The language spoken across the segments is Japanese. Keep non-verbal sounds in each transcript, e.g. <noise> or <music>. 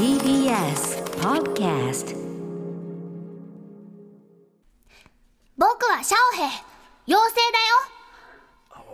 TBS Podcast 僕はシャオヘイ。妖精だよ。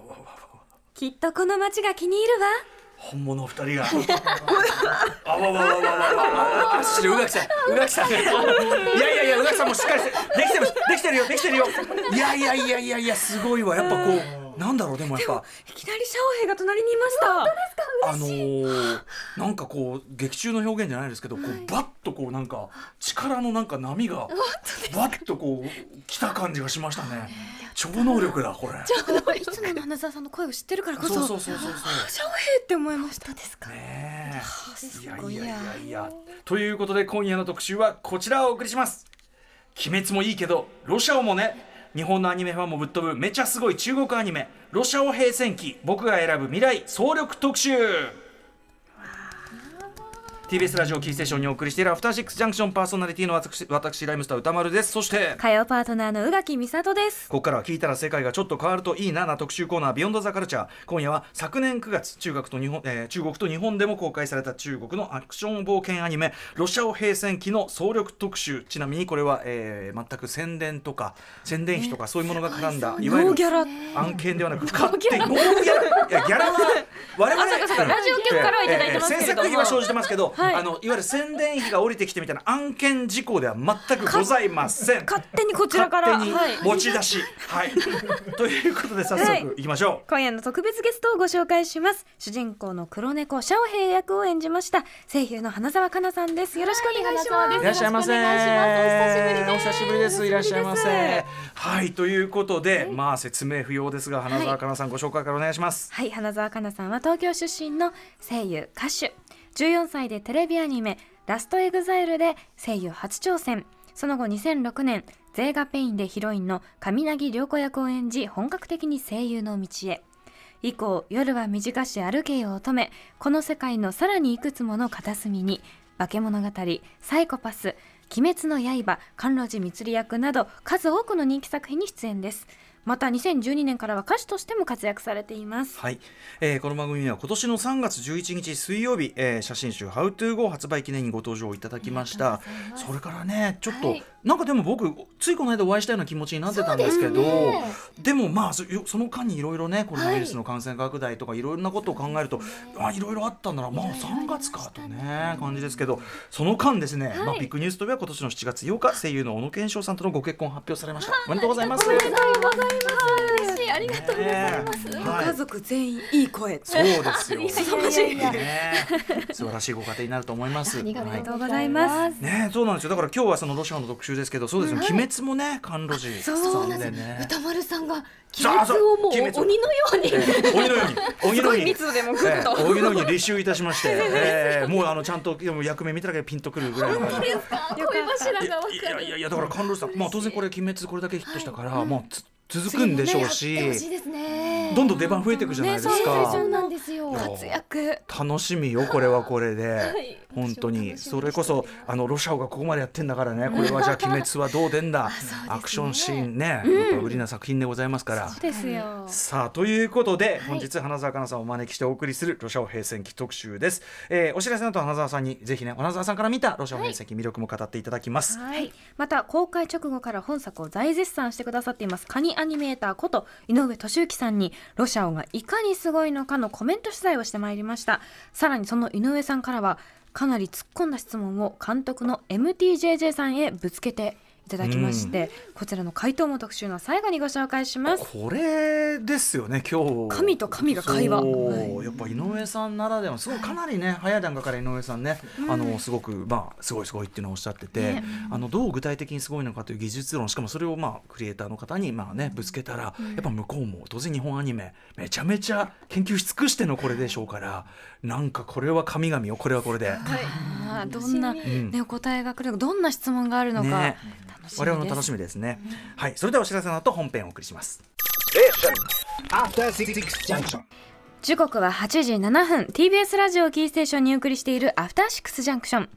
きっとこの街が気に入るわ本物二人が。<laughs> あわわわわわわわ。失礼、宇垣さん、宇垣さん。いやいやいや、宇垣さんもしっかりして、できてる、できてるよ、できてるよ。いやいやいやいやいや、すごいわ、やっぱこう、なんだろう、でもやっぱ。いきなりシャオヘイが隣にいましたあのー、なんかこう劇中の表現じゃないですけど、こうバッとこうなんか力のなんか波がバッとこう来た感じがしましたね。超能力だこれ。<laughs> いつもの花澤さんの声を知ってるからこそそうそうそうそうそう。シャオヘイって思いましたですか？ねえ。いやごいやいやいやいや。ということで今夜の特集はこちらをお送りします。鬼滅もいいけどロシアオもね。日本のアニメファンもぶっ飛ぶめちゃすごい中国アニメ「ロシアオ平戦記僕が選ぶ未来総力特集」TBS ラジオキーステーションにお送りしているアフターシックスジャンクションパーソナリティの私私ライムスター歌丸です。そして火曜パートナーの宇垣美里です。ここからは聞いたら世界がちょっと変わるといいなな特集コーナービヨンドザカルチャー。今夜は昨年9月中国と日本、えー中国と日本でも公開された中国のアクション冒険アニメロシアオ平戦記の総力特集。ちなみにこれは、えー全く宣伝とか宣伝費とかそういうものが絡んだいわゆるノーギャラ。案件ではなく勝手にノーギャラ。いやギャラは我々ラジオ局からはいただいてますけれども。制作費は生じてますけど、はい。あのいわゆる宣伝費が降りてきてみたいな案件事項では全くございません。勝手にこちらから。勝手にはい持ち出し。はい、ということで早はい速いきましょう、今夜の特別ゲストをご紹介します。主人公の黒猫シャオヘイ役を演じました。声優の花澤香菜さんです。よろしくお願いします、いらっしゃいませ。お久しぶりです。いらっしゃいませはい。ということで、まあ説明不要ですが花澤香菜さん、ご紹介からお願いします。はい。花澤香菜さんは東京出身の声優歌手14歳でテレビアニメ「ラストエグザイルで声優初挑戦。その後2006年ゼーガペインでヒロインの上凪涼子役を演じ本格的に声優の道へ。以降「夜は短し歩けよ乙女」この世界のさらにいくつもの片隅に化け物語サイコパス鬼滅の刃甘露寺光役など数多くの人気作品に出演です。また2012年からは歌手としても活躍されています。はい、えーこの番組には今年の3月11日水曜日、えー写真集「How to Go」発売記念にご登場いただきました。それからねちょっと、はい。なんかでも僕ついこの間お会いしたような気持ちになってたんですけどでもまあそその間にいろいろねコロナウイルスの感染拡大とかいろいろなことを考えるとあいろいろあったんな。らまあ3月かとね感じですけどその間ですね、まあ、ビッグニュースといえば今年の7月8日声優の小野賢章さんとのご結婚発表されました。おめでとうございます。ありがとうございます嬉しいありがとうございます、ねはい。家族全員いい声。そうですよ。いやいやいやね素晴らしいご家庭になると思います。ありがはいとうございます、ねそうなんですよ。だから今日はそのロシアの特集ですけど、そうですよ。鬼滅もね、甘露寺。そうなんです。さんでね。歌丸さんが鬼滅をもう鬼のように。えー鬼のように、鬼のように。密度でもグッと。えー鬼のように履修いたしまして、<laughs> えーもうあのちゃんとでも役名見ただけでピンとくるぐらいの。感じ。ですか？恋柱いがわかやいやる。いやいやだから甘露寺さん、まあ当然これ鬼滅これだけヒットしたから、もうつ続くんでしょうし、やってほしいですね。どんどん出番増えていくじゃないですか。そうなんですよ。活躍楽しみよこれはこれで、い本当に。それこそあのロシアがここまでやってんだからね。これはじゃあ鬼滅はどう出んだ、<laughs> アクションシーンね、やっぱ売りな作品でございますから。ですよ。さあということで、本日花澤香菜さんをお招きしてお送りするロシアオ平戦記特集です、えーお知らせの後花澤さんにぜひね花澤さんから見たロシアオ平戦記魅力も語っていただきます、はい、また公開直後から本作を大絶賛してくださっています。カニアニメーターこと井上俊之さんにロシアオがいかにすごいのかのコメント取材をしてまいりました。さらにその井上さんからはかなり突っ込んだ質問を監督の MTJJ さんへぶつけていただきまして、こちらの回答も特集の最後にご紹介します。これですよね今日。神と神が会話。はい。やっぱ井上さんならではすごいかなりね早い段階から井上さんね、あのすごくまあすごいすごいっていうのをおっしゃってて、ね。あのどう具体的にすごいのかという技術論しかもそれをまあクリエイターの方にまあねぶつけたら、やっぱ向こうも当然日本アニメめちゃめちゃ研究し尽くしてのこれでしょうからなんかこれは神々よこれはこれで。あーどんな、ん。ね、お答えが来るのかどんな質問があるのか、ね我々も楽しみですね、はい。それではお知らせの後本編をお送りします.時刻は8時7分。TBS ラジオキーステーションにお送りしているアフターシックスジャンクション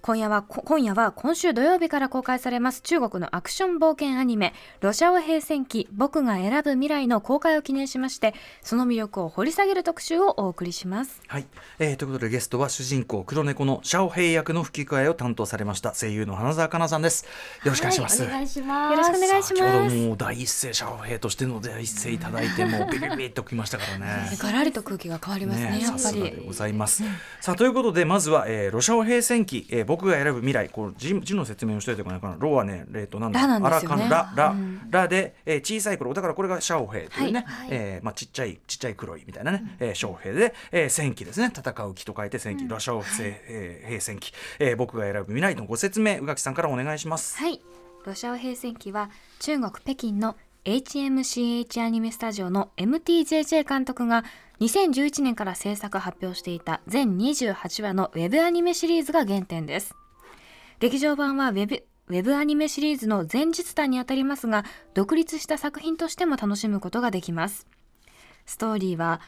今夜はこ今夜は今週土曜日から公開されます中国のアクション冒険アニメ「ロシア語平戦記僕が選ぶ未来」の公開を記念しましてその魅力を掘り下げる特集をお送りします。はい、えーということでゲストは主人公黒猫のシャオヘイ役の吹き替えを担当されました声優の花澤香菜さんです。よろしくお願いします、はいお願いします。よろしくお願いし先ほますどもう第一声シャオヘイとしての第一声いただいて <laughs> もうビビビッときましたからね。ガラリと空気が変わりますねやっぱさすがでりございます。さあということでまずは、えー、ロシア語平戦記、えー、僕が選ぶ未来こう字字の説明をしといてこないかな。ロはねえーとなんだ？ラなんですよね。アラカンララ、うん。ラ。で、えー、小さい頃だからこれがシャオヘイというね、はいえーまあちっちゃいちっちゃい黒いみたいなね、えー、シャオヘイで、えー、戦記ですね。戦う記と書いて戦記、ロシア語平,、えー平戦記、えー、僕が選ぶ未来のご説明宇垣さんからお願いします。はい。ロシア語平戦記は中国北京の HMCH アニメスタジオの MTJJ 監督が2011年から制作発表していた全28話のウェブアニメシリーズが原点です。劇場版はウェブウェブアニメシリーズの前日談にあたりますが独立した作品としても楽しむことができます。ストーリーは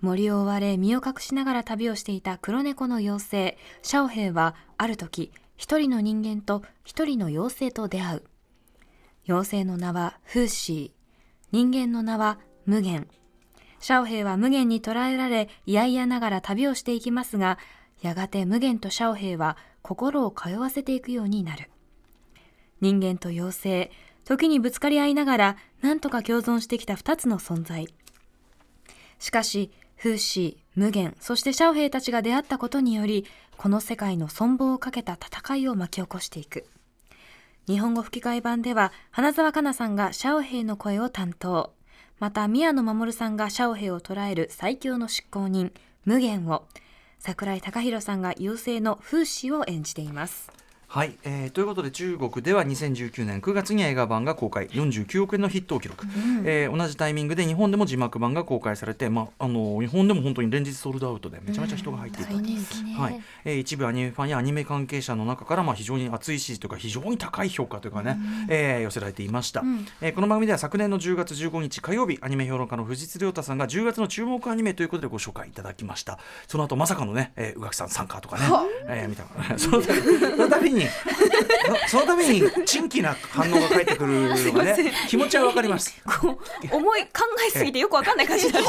森を追われ身を隠しながら旅をしていた黒猫の妖精。シャオヘイはある時一人の人間と一人の妖精と出会う。妖精の名はフーシー。人間の名は無限シャオヘイは無限に捕らえられ嫌々ながら旅をしていきますがやがて無限とシャオヘイは心を通わせていくようになる人間と妖精時にぶつかり合いながら何とか共存してきた二つの存在しかし、フーシー、無限、そしてシャオヘイたちが出会ったことにより、この世界の存亡をかけた戦いを巻き起こしていく。日本語吹き替え版では、花澤香菜さんがシャオヘイの声を担当。また、宮野守さんがシャオヘイを捕らえる最強の執行人、無限を。櫻井貴弘さんが妖精の風刺を演じています。はい、えーということで中国では2019年9月に映画版が公開。49億円のヒットを記録、えー同じタイミングで日本でも字幕版が公開されて、まあ、あの日本でも本当に連日ソールドアウトでめちゃめちゃ人が入っていた、大人気ね。はい。えー一部アニメファンやアニメ関係者の中からまあ非常に熱い支持というか非常に高い評価というかね、えー寄せられていました、えーこの番組では昨年の10月15日火曜日アニメ評論家の藤津亮太さんが10月の注目アニメということでご紹介いただきました。その後まさかのね、えー宇垣さん参加とかね、えー見た。その度その度にその度に珍奇な反応が返ってくるのがね気持ちはわかります。こう思い考えすぎてよくわかんない感じになっ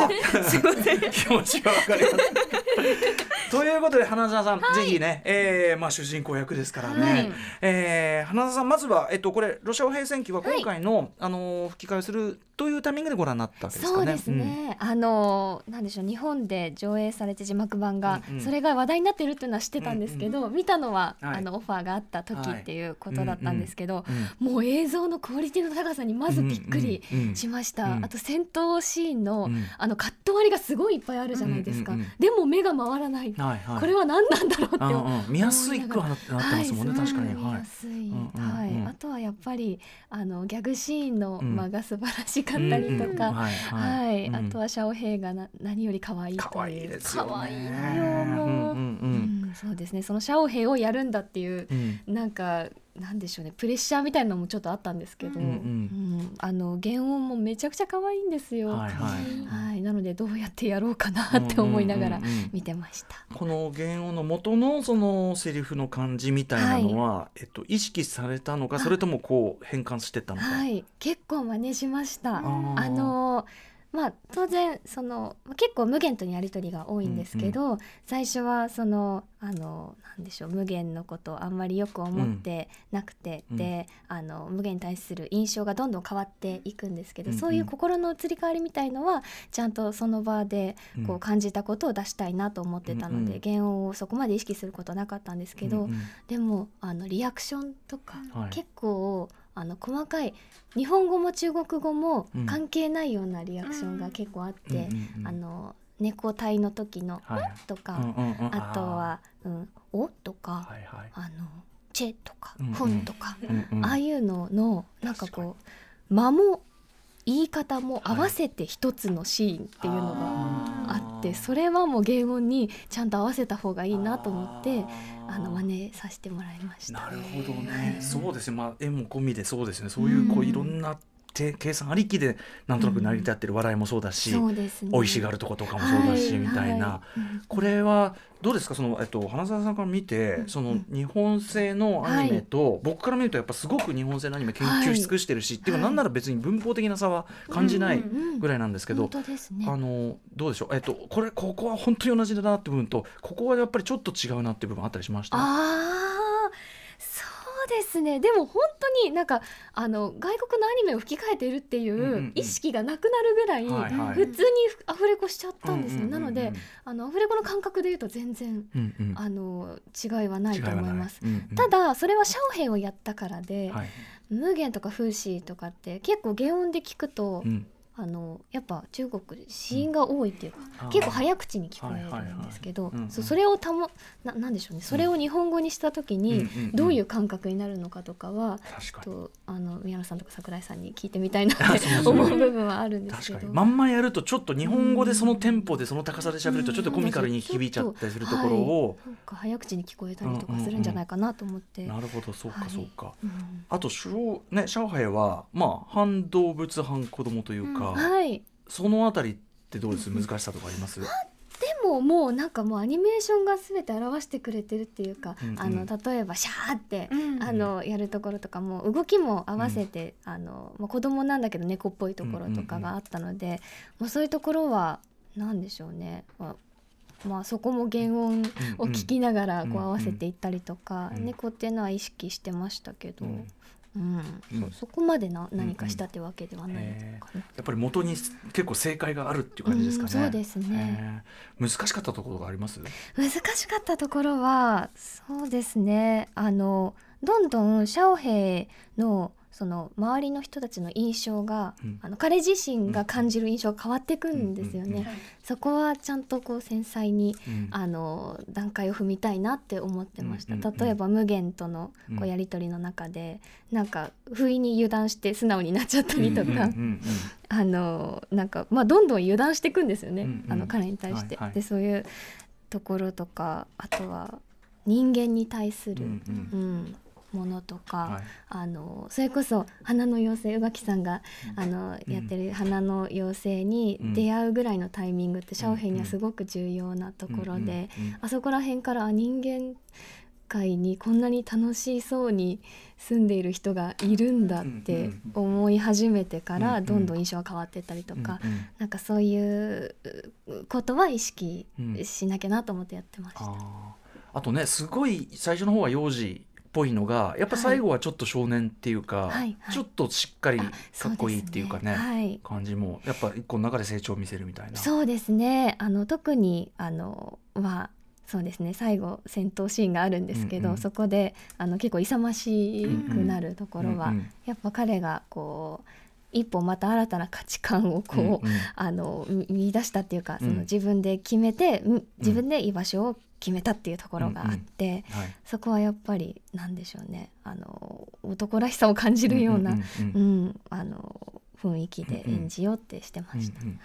すいません。気持ちはわかります。ということで花澤さん、ぜひね、えーまあ、主人公役ですからね、はい。えー花澤さんまずは、えっと、これロシア語平戦記は今回の、あのー吹き替えをするというタイミングでご覧になったわけですかね。そうですね、あのなんでしょう。日本で上映されて字幕版が、うんうん。それが話題になってるっていうのは知ってたんですけど、見たのは、はい。あのオファーがあった時っていうことだったんですけど、うんもう映像のクオリティの高さにまずびっくりうんうんうん。しました、うん。あと戦闘シーンの,、うん。あのカット割りがすごいいっぱいあるじゃないですか、うんうんうんでも目が回らない、はいはい、これは何なんだろうってあ思うん見やすいくはなってますもんね、はい確かに。見はい。やすい、うんうんうんはい、あとはやっぱりあのギャグシーンのうん。間が素晴らしかったりとか、うんうん。はい。はい。はい、うんあとはシャオヘイがな何より可愛い可愛いですよね。可愛いのよもう、うんそうですね。そのシャオヘイをやるんだっていううんうん。なんかなんでしょうねプレッシャーみたいなのもちょっとあったんですけど、うんうんうんあの原音もめちゃくちゃ可愛いんですよ。はいはいはいなのでどうやってやろうかなって思いながらうんうんうんうん見てました。この原音の元のそのセリフの感じみたいなのは、えっと、意識されたのかそれともこう変換してったのか。はい、結構真似しました。あのまあ当然そのまあ結構無限とのやり取りが多いんですけど、最初はそのあのなんでしょう無限のことをあんまりよく思ってなくて、うん。であの無限に対する印象がどんどん変わっていくんですけど、うん。うんそういう心の移り変わりみたいのはちゃんとその場でこうん。う感じたことを出したいなと思ってたので、うん原音をそこまで意識することはなかったんですけど、うんうん。でもあのリアクションとか、はい。結構あの細かい日本語も中国語もうん。関係ないようなリアクションが結構あって、うんあの猫体の時のはい「とか、うんうんうん。あとは「うん、お」とか、はいはい。あの「チェ」とかうんうん「ふん」とか、うんうん。ああいうののなんかこう間も言い方も合わせて一つのシーンっていうのがあって、それはもう原音にちゃんと合わせた方がいいなと思ってあの真似させてもらいました。なるほどね、そうですねまあ絵も込みでそうですね。そういうこううん。いろんなて計算ありきでなんとなく成り立ってる笑いもそうだし、そうですね。美味しがるとことかもそうだし、はいみたいな、はい。うん。これはどうですか？その、えっと、花澤さんから見て、その日本製のアニメと、僕から見るとやっぱすごく日本製のアニメ研究し尽くしてるし、っていうかなんなら別に文法的な差は感じないうんぐらいなんですけど、あのどうでしょう、えっと、これここは本当に同じだなって部分とここはやっぱりちょっと違うなって部分あったりしました？ああそうですね。でも本当になんかあの外国のアニメを吹き替えているっていんう意識がなくなるぐらい普通にアフレコしちゃったんですよ、なのであのアフレコの感覚で言うと全然うんうん。あの違いはないと思います。うんうん。ただそれはシャオヘイをやったからで、はい。無限とか風刺とかって結構原音で聞くと、うんあのやっぱ中国子音が多いっていうか、あー。結構早口に聞こえるんですけど、はいはい。はいうんうん。それをたもななんでしょうね。それを日本語にした時にうんうんうん。どういう感覚になるのかとかは、とあの宮野さんとか桜井さんに聞いてみたいなって思う部分はあるんです確けど。まんまやるとちょっと日本語でそのテンポでその高さで喋るとちょっとコミカルに響いちゃったりするところを、なんか早口に聞こえたりとかするんじゃないかなと思って。なるほど。そうかはい。そうか、うんあとね上海はまあ半動物半子供というか、はい。そのあたりってどうです？難しさとかあります？でももうなんかもうアニメーションが全て表してくれてるっていうか、うんうん。あの例えばシャーって、うんあのやるところとかも動きも合わせて、あのまあ、子供なんだけど猫っぽいところとかがあったので、もうそういうところは何でしょうね、まあ、まあそこも原音を聞きながらうんこう合わせていったりとか、うん。猫っていうのは意識してましたけど、ううんんうん。そそこまでな何かしたってわけではないかな。やっぱり元に結構正解があるっていう感じですかね。うんそうですね。難しかったところがあります？難しかったところはそうですね。あのどんどんシャオヘイのその周りの人たちの印象が、うん。あの彼自身が感じる印象が変わっていくんですよね。うんうんそこはちゃんとこう繊細にうん。あの段階を踏みたいなって思ってました、うんうんうん例えば無限とのこうん。うやり取りの中で、なんか不意に油断して素直になっちゃったりとか、うんうんうん <laughs> あのなんかまあどんどん油断していくんですよね、うんうん。あの彼に対して。はいはい。でそういうところとかあとは人間に対する、ううん。んものとか、はい。あのそれこそ花の妖精宇垣さんが、あのやってる花の妖精に出会うぐらいのタイミングってシャオヘイにはすごく重要なところで、うん。うん。うん。あそこら辺からあ人間界にこんなに楽しそうに住んでいる人がいるんだって思い始めてかうん。うん。らどんどん印象が変わってったりとか、うん。うん。なんかそういうことは意識うんしなきゃなと思ってやってました。あー。あとねすごい最初の方は幼児っぽいのがやっぱ最後はちょっと少年っていうか、はいはい。ちょっとしっかりかあっこいいっていうかねそですはい。感じもやっぱ一個の中で成長を見せるみたいな。そうですね。あの特にあのまあそうですね。最後戦闘シーンがあるんですけど、うんうんそこであの結構勇ましくなるところは、うんうんやっぱ彼がこう一歩また新たな価値観をこう、うんうん。あの見見出したっていうかそうん。の自分で決めて、うん自分で居場所を決めたっていうところがあって、はい。そこはやっぱりなんでしょうね。あの男らしさを感じるような、雰囲気で演じようってしてました。うんうん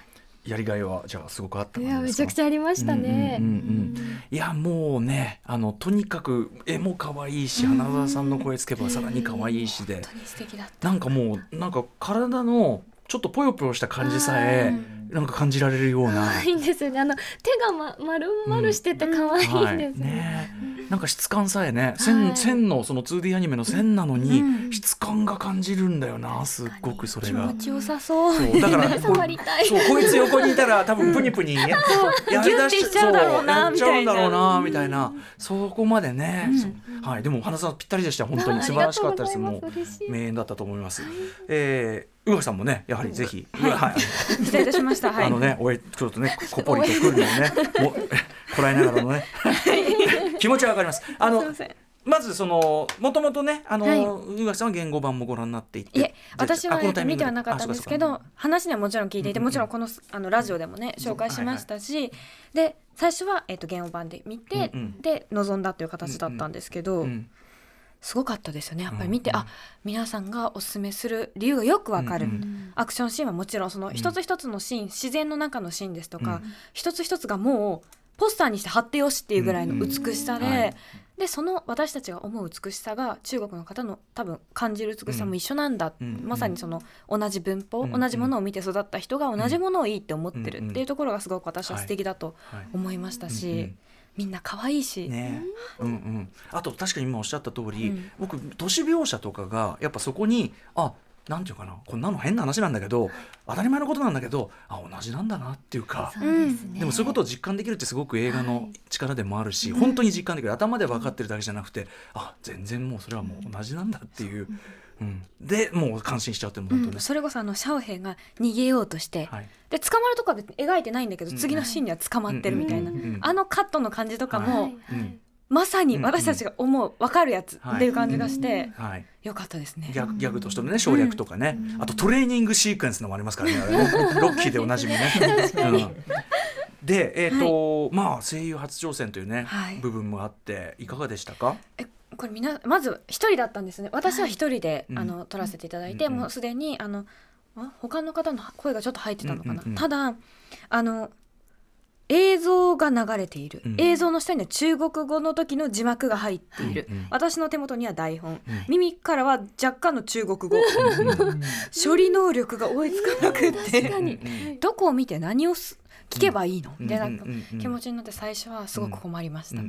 やりがいはじゃあすごくあったいやめちゃくちゃありましたね。うんうんうんうん。いやもうねあのとにかく絵も可愛いし花澤さんの声つけばさらに可愛いしで。本当に素敵だった。なんかもうなんか体のちょっとぽよぽよした感じさえなんか感じられるような。<laughs> 可愛いんですよね。あの手がま丸々してて可愛いんですよね。ねなんか質感さえね、はい。線線のその 2D アニメの線なのに、うん。質感が感じるんだよなすっごくそれが。気持。ちよさそう。だからこ <laughs> 触りたい。そうこいつ横にいたら多分プニプニや <laughs> やりだしちゃうだろうなそうやっちゃうんだろうなみみたいな。そこまでね、はいでも花さんぴったりでした。本当に素晴らしかったです。もう。名演だったと思います。えー、宇垣さんもねやはりぜひ、はい。はい。失礼いたしました。はい。あのね、おえちょっとね、こぽりとくるのをね、<laughs> もこらえながらのね、気持ちはわかります。<laughs> あのまずそのもともとね、あのはい。宇垣さんは言語版もご覧になっていて、いえ私はあこのタイミング見てはなかったんですけあど話にはもちろん聞いていてうんうんもちろんこのあのラジオでもね紹介しましたしで最初は、えっと原音版で見て、うんうん。で臨んだという形だったんですけど、うんすごかったですよね。やっぱり見て、うん。うんあ皆さんがおすすめする理由がよくわかる、うんうんアクションシーンはもちろんその一つ一つのシーン、自然の中のシーンですとか、うん。一つ一つがもうポスターにして貼ってよしっていうぐらいの美しさで、うん。うんはい。でその私たちが思う美しさが中国の方の多分感じる美しさも一緒なんだ、うんまさにその同じ文法、うん同じものを見て育った人が同じものをいいって思ってるうんっていうところがすごく私は素敵だとはい。思いましたし、みんな可愛いし、ね。うんうん、あと確かに今おっしゃった通り、うん。僕都市描写とかがやっぱそこにあなんていうかなこんなの変な話なんだけど当たり前のことなんだけどあ同じなんだなっていうかそうですね。でもそういうことを実感できるってすごく映画のはい。力でもあるし、本当に実感できる。頭で分かってるだけじゃなくてあ全然もうそれはもう同じなんだっていう、うん、でもう感心しちゃうっていうのもうんそれこそあのシャオヘイが逃げようとして、はい。で捕まるとかは別に描いてないんだけど、うん。次のシーンには捕まってるみたいな、あのカットの感じとかも、はい。うんまさに私たちが思う分かるやつっていう感じがして、はい、よかったですね。ギャグギャグとしてのね省略とかね、あとトレーニングシークエンスのもありますからね。<laughs> ロッキーでおなじみね。うん。でえっ、と、まあ声優初挑戦というね、はい。部分もあっていかがでしたか？えこれみなまず一人だったんですね。私は一人で、うん。あの撮らせていただいて、もうすでにあのあ他の方の声がちょっと入ってたのかな、ただあの映像が流れている、うん。映像の下には中国語の時の字幕が入っている、うんうん私の手元には台本、うん。耳からは若干の中国語。処理能力が追いつかなくってどこを見て何をす聞けばいいの、みたいな気持ちになって最初はすごく困りました、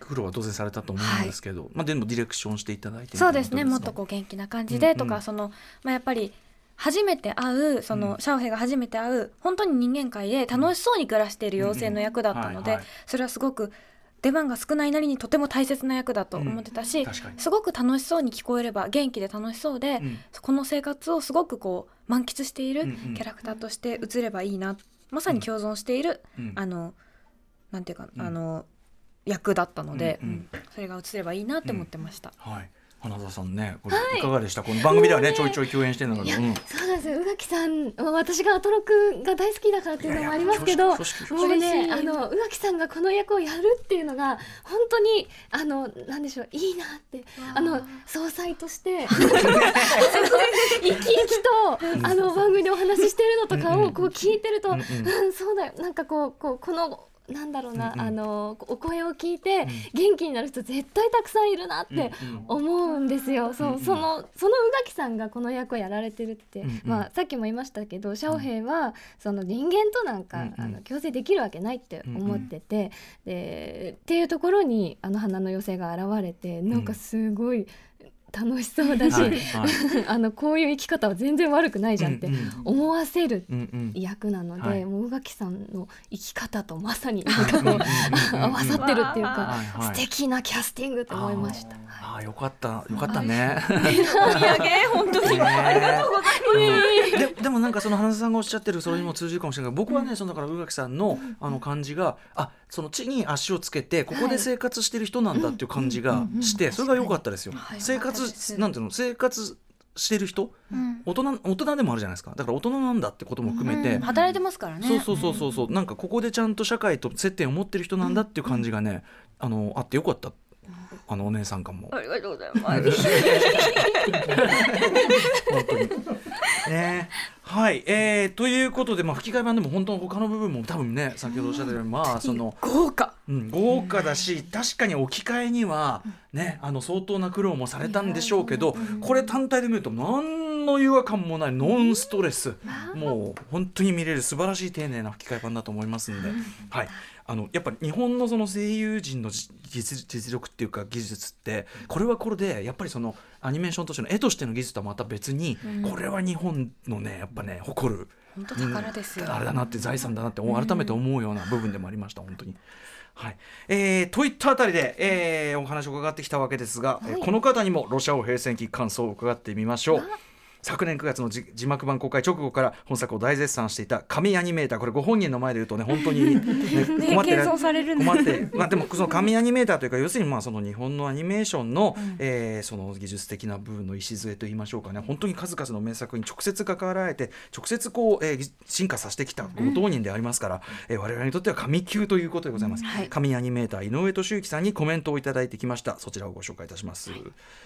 苦労は当然されたと思うんですけど、まあでもディレクションしていただいてそうですね。もっとここう元気な感じでとか、うんうん。その、まあ、やっぱり初めて会うその、うん。シャオヘイが初めて会う本当に人間界で楽しそうに暮らしている妖精の役だったのでそれはすごく出番が少ないなりにとても大切な役だと思ってたし、すごく楽しそうに聞こえれば元気で楽しそうで、うん。この生活をすごくこう満喫しているキャラクターとして映ればいいな、まさに共存している、うん。あのなんていうか、うんあの役だったので、それが映ればいいなって思ってました。はい花澤さんねこれい。かがでした、この番組ではねちょいちょい共演してるんだけど、うん。そうなんですよ。宇垣さんまあ私がアトロクが大好きだからっていうのもありますけどもいやいや恐縮うねあの宇垣さんがこの役をやるっていうのが本当にあのなんでしょういいなってあ。の総裁として <laughs> <laughs> 生き生きとあの番組でお話ししてるのとかをこう聞いてると、ううんんそうだよ。なんかこうこうこのなんだろうな、うんうん。あのお声を聞いて元気になる人絶対たくさんいるなって思うんですよ。そう、うんうん。そのその宇垣さんがこの役をやられてるって、うんうん。まあさっきも言いましたけど、シャオヘイはその人間となんか、うんうん。あの共生できるわけないって思ってて、でっていうところにあの花の妖精が現れて、なんかすごい楽しそうだし、はいはい。<laughs> あのこういう生き方は全然悪くないじゃんってうんうん思わせるうんうん。役なので、はい。もう宇垣さんの生き方とまさになんかこう合わさってるっていうか、素敵なキャスティングって思いました。ああよかったよかったね。お土産？<laughs> 本当に？ありがとうございます。ででもなんかその花澤さんがおっしゃってるそれにも通じるかもしれないけど僕はねそのだから宇垣さんのあの感じがあその地に足をつけてここで生活してる人なんだっていう感じがしてそれが良かったですよ。はい。生良かったです活なんていうの生活してる人？うん。大人大人でもあるじゃないですか。だから大人なんだってことも含めて。うん。働いてますからね。そうそうそうそうそう。なんかここでちゃんと社会と接点を持ってる人なんだっていう感じがねあのあってよかったあのお姉さんかも。ありがとうございます。<laughs> 本当に。ねはい、えー、ということで、まあ、吹き替え版でも本当他の部分も多分ね先ほどおっしゃったように、まあその、豪華。うん、豪華だし確かに置き換えには、ね、あの相当な苦労もされたんでしょうけどこれ単体で見ると何の違和感もないノンストレスもう本当に見れる素晴らしい丁寧な吹き替え版だと思いますんで、はい、あのやっぱ日本のその声優陣のじ実実力っていうか技術ってこれはこれでやっぱりそのアニメーションとしての絵としての技術とはまた別に、これは日本のねやっぱね誇る。本当宝ですよ。あれだなって財産だなって改めて思うような部分でもありました本当に。はいえー、といったあたりで、えーお話を伺ってきたわけですが、えーこの方にもロシア王平戦記感想を伺ってみましょう。昨年9月の字字幕版公開直後から本作を大絶賛していた紙アニメーター。これご本人の前で言うとね本当に、<laughs> ね困ってるね。困って。まあでもその紙アニメーターというか要するにまあその日本のアニメーションの、えーその技術的な部分の礎といいましょうかね。本当に数々の名作に直接関わられて直接こう、えー進化させてきたご当人でありますから、えー我々にとっては神級ということでございます、はい。紙アニメーター井上俊之さんにコメントをいただいてきました。そちらをご紹介いたします、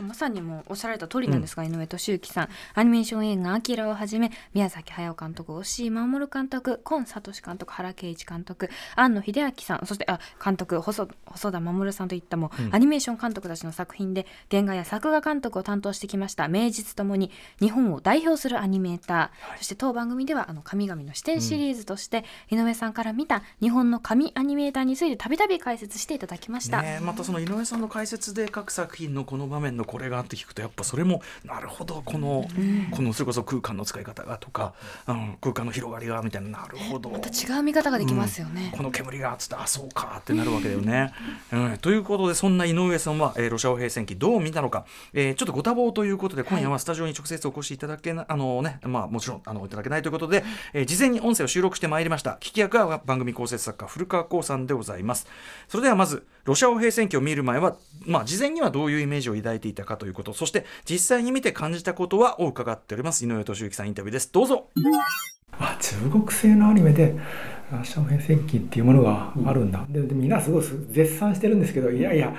まさにもうおっしゃられた通りなんですが、井上俊之さん。アニニメーション映画「アキラ」をはじめ宮崎駿監督押井守監督今聡監督原敬一監督庵野秀明さんそしてあ監督細細田守さんといったも、うん。アニメーション監督たちの作品で原画や作画監督を担当してきました名実ともに日本を代表するアニメーター、そして当番組ではあの神々の視点シリーズとして、井上さんから見た日本の神アニメーターについてたびたび解説していただきました。ねえまたその井上さんの解説で各作品のこの場面のこれがって聞くとやっぱそれもなるほどこの、このそれこそ空間の使い方がとか、うん、空間の広がりがみたいななるほど。また違う見方ができますよね。この煙がつってあそうかってなるわけだよね。うん、ということでそんな井上さんは、えーロシア語平戦記どう見たのか、えーちょっとご多忙ということで今夜はスタジオに直接お越しいただけな、あのねまあもちろんあのいただけないということで、えー事前に音声を収録してまいりました聞き役は番組構成作家古川光さんでございます。それではまずロシア語平戦記を見る前は、まあ、事前にはどういうイメージを抱いていたかということそして実際に見て感じたことはを伺っております。井上俊之さんインタビューです。どうぞ。あ中国製のアニメで「ラッシャー変戦記」っていうものがあるんだ、ででみんなすごい絶賛してるんですけどいやいや、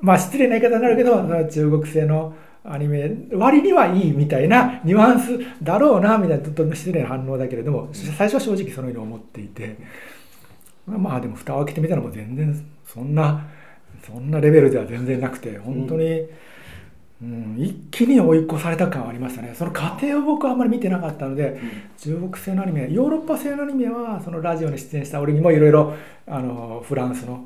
まあ失礼な言い方になるけど中国製のアニメ割にはいいみたいなニュアンスだろうなみたいなとっても失礼な反応だけれども最初は正直そのように思っていて。まあでも蓋を開けてみたらもう全然そんなそんなレベルでは全然なくて本当に。うん、一気に追い越された感はありましたね。その過程を僕はあんまり見てなかったので、中国製のアニメヨーロッパ製のアニメはそのラジオに出演した俺にもいろいろあのフランスの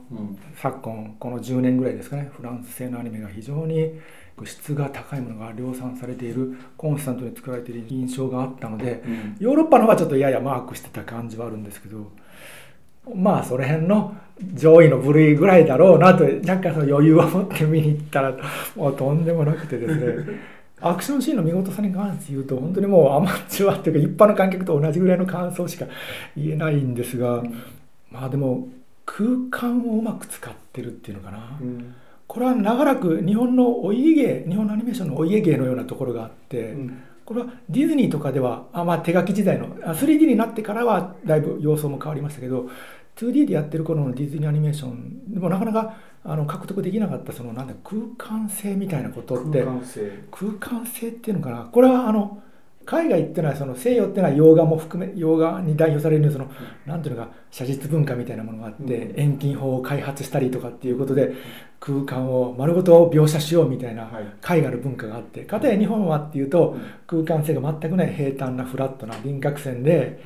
昨今この10年ぐらいですかねフランス製のアニメが非常に質が高いものが量産されているコンスタントに作られている印象があったので、ヨーロッパの方はちょっとややマークしてた感じはあるんですけどまあその辺の上位の部類ぐらいだろうなと若干その余裕を持って見に行ったらもうとんでもなくてですね。<laughs> アクションシーンの見事さに関して言うと本当にもうアマチュアっていうか一般の観客と同じぐらいの感想しか言えないんですが、まあでも空間をうまく使ってるっていうのかな、これは長らく日本のお家芸日本のアニメーションのお家芸のようなところがあって、これはディズニーとかではあ、まあ、手書き時代の 3D になってからはだいぶ様相も変わりましたけど 2D でやってる頃のディズニーアニメーションでもなかなかあの獲得できなかったそのなんだ空間性みたいなことって空間性っていうのかなこれはあの海外っていうのはその西洋っていうのは洋画も含め洋画に代表されるそのなんていうのか写実文化みたいなものがあって遠近法を開発したりとかっていうことで空間を丸ごと描写しようみたいな海外の文化があってかたや日本はっていうと空間性が全くない平坦なフラットな輪郭線で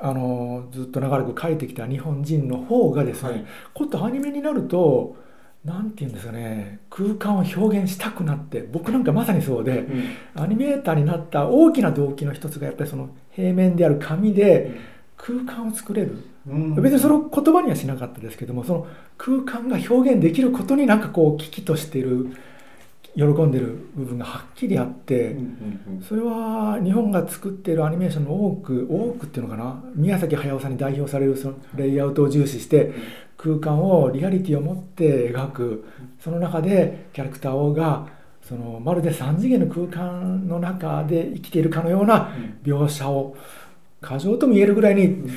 あのずっと長らく描いてきた日本人の方がですね、はい。こういったアニメになるとなんていうんですかね空間を表現したくなって僕なんかまさにそうで、アニメーターになった大きな動機の一つがやっぱりその平面である紙で空間を作れる、別にそれを言葉にはしなかったですけどもその空間が表現できることになんかこう危機としてる喜んでる部分がはっきりあって、それは日本が作っているアニメーションの多く多くっていうのかな宮崎駿さんに代表されるそのレイアウトを重視して空間をリアリティを持って描く。その中でキャラクターがそのまるで3次元の空間の中で生きているかのような描写を過剰とも言えるぐらいに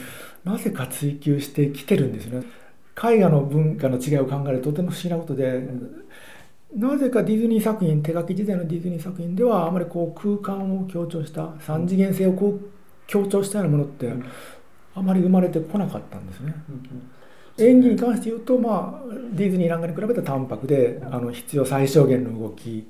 なぜか追求してきてるんですね。絵画の文化の違いを考えるととても不思議なことで、なぜかディズニー作品手書き時代のディズニー作品ではあまりこう空間を強調した三次元性をこう強調したようなものってあまり生まれてこなかったんですね。演技に関して言うと、まあ、ディズニーなんかに比べたら淡白であの必要最小限の動き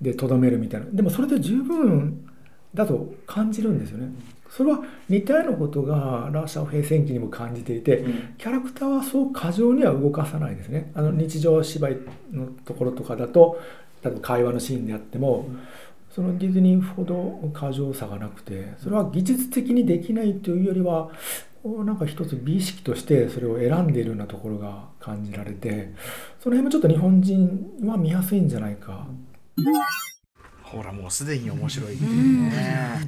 でとどめるみたいな。でもそれで十分だと感じるんですよね。それは似たようなことがラーシャオ平戦記にも感じていて、キャラクターはそう過剰には動かさないですね。あの日常芝居のところとかだと例えば会話のシーンであっても、そのディズニーほど過剰さがなくてそれは技術的にできないというよりはこうなんか一つ美意識としてそれを選んでいるようなところが感じられてその辺もちょっと日本人は見やすいんじゃないか。ほらもうすでに面白いっていうね、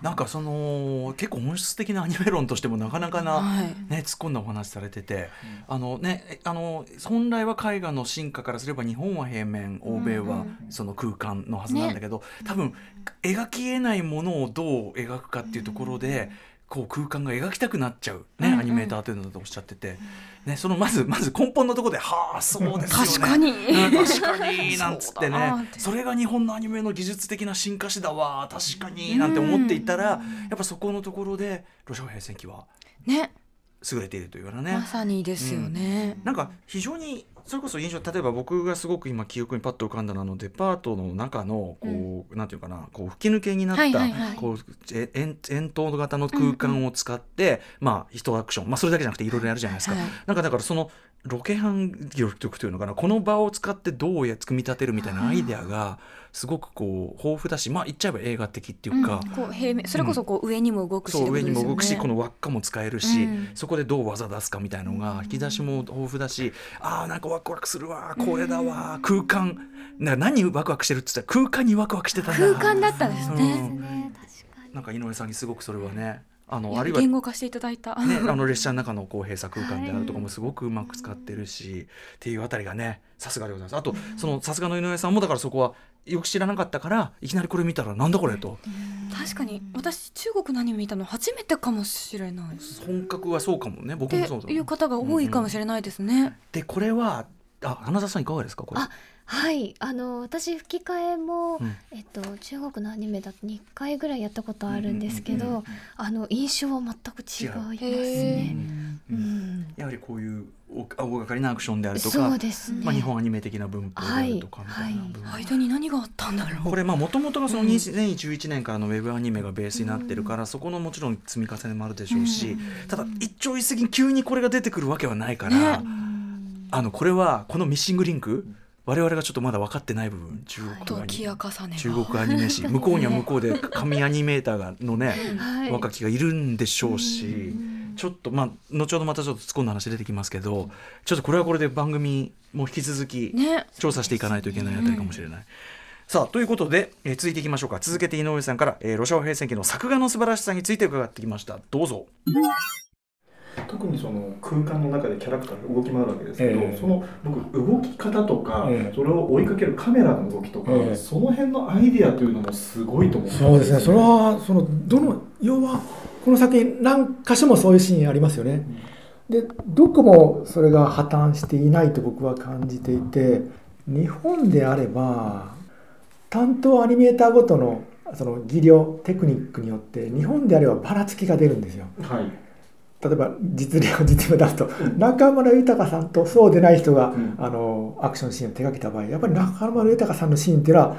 なんかその結構本質的なアニメ論としてもなかなかな、はい。ね、突っ込んだお話されてて、あのねえあの本来は絵画の進化からすれば日本は平面欧米はその空間のはずなんだけど、多分描きえないものをどう描くかっていうところで。こう空間が描きたくなっちゃう、ねうんうん。アニメーターというのだとおっしゃってて、ね、そのまずまず根本のところで「はあそうですよね」確かに。うん確かになんつってね。それが日本のアニメの技術的な進化史だわ確かになんて思っていたらやっぱそこのところでロシア語変遷期はね。優れているというようなね。まさにですよね、なんか非常にそれこそ印象例えば僕がすごく今記憶にパッと浮かんだのはあのデパートの中のこう、なんていうかなこう吹き抜けになった、はいはいはい。こうえ円円筒型の空間を使って、まあ一アクション。まあそれだけじゃなくていろいろやるじゃないですか。はい。なんかだからそのロケハン力というのかな？この場を使ってどうや組み立てるみたいなアイデアがすごくこう豊富だしまあ言っちゃえば映画的っていうか。うん。こう平面それこそこう上にも動くし、そう上にも動くしこのの輪っかも使えるし、うん。そこでどう技出すかみたいのが引き出しも豊富だしあーなんかワクワクするわこれだわ空間。な何ワクワクしてるって言った？ら空間にワクワクしてたんだ。空間だったんですうね、なんか井上さんにすごくそれはねあのあるいは言語化していただいた、ね、あの列車の中のこう閉鎖空間であるとかもすごくうまく使ってるし、っていうあたりがねさすがでございます。あとそのさすがの井上さんもだからそこはよく知らなかったからいきなりこれ見たらなんだこれと。確かに私中国のアニメ見たの初めてかもしれないっ本格はそうかもね僕もそうだていう方が多いかもしれないですね、でこれはあ花田さんいかがですかこれ。あはいあの私吹き替えも、うん。えっと、中国のアニメだと2回ぐらいやったことあるんですけど、うんうんうんあの印象は全く違いますね。う。うん。ん。やはりこういう大大掛かりなアクションであるとそかね。まあ、日本アニメ的な文法であるとかみたいなはい。部分、間に何があったんだろう。これまあもともとがその2011年からのウェブアニメがベースになってるから、そこのもちろん積み重ねもあるでしょうし、ただ一朝一夕に急にこれが出てくるわけはないから、ね。あのこれはこのミッシングリンク我々がちょっとまだ分かってない部分中国アニ時や重ねが中国アニメ史。向こうには向こうで神アニメーターがのねはい。若きがいるんでしょうし、ちょっとまあ後ほどまたちょっと突っ込んだ話出てきますけどちょっとこれはこれで番組も引き続きね。調査していかないといけないあたりかもしれない。さあということで、えー続いていきましょうか。続けて井上さんから、えーロシア語平戦記の作画の素晴らしさについて伺ってきました。どうぞ。特にその空間の中でキャラクターが動き回るわけですけど、ええ。その僕動き方とか、ええ。それを追いかけるカメラの動きとか、ええ。その辺のアイディアというのもすごいと思う。んそうですね、それはそのどの要はこの作品何箇所もそういうシーンありますよね。でどこもそれが破綻していないと僕は感じていて日本であれば担当アニメーターごとのその技量テクニックによって日本であればばらつきが出るんですよ。はい、例えば実例を実例を出すと中村豊さんとそうでない人が、ん。あのアクションシーンを手掛けた場合やっぱり中村豊さんのシーンっていうのは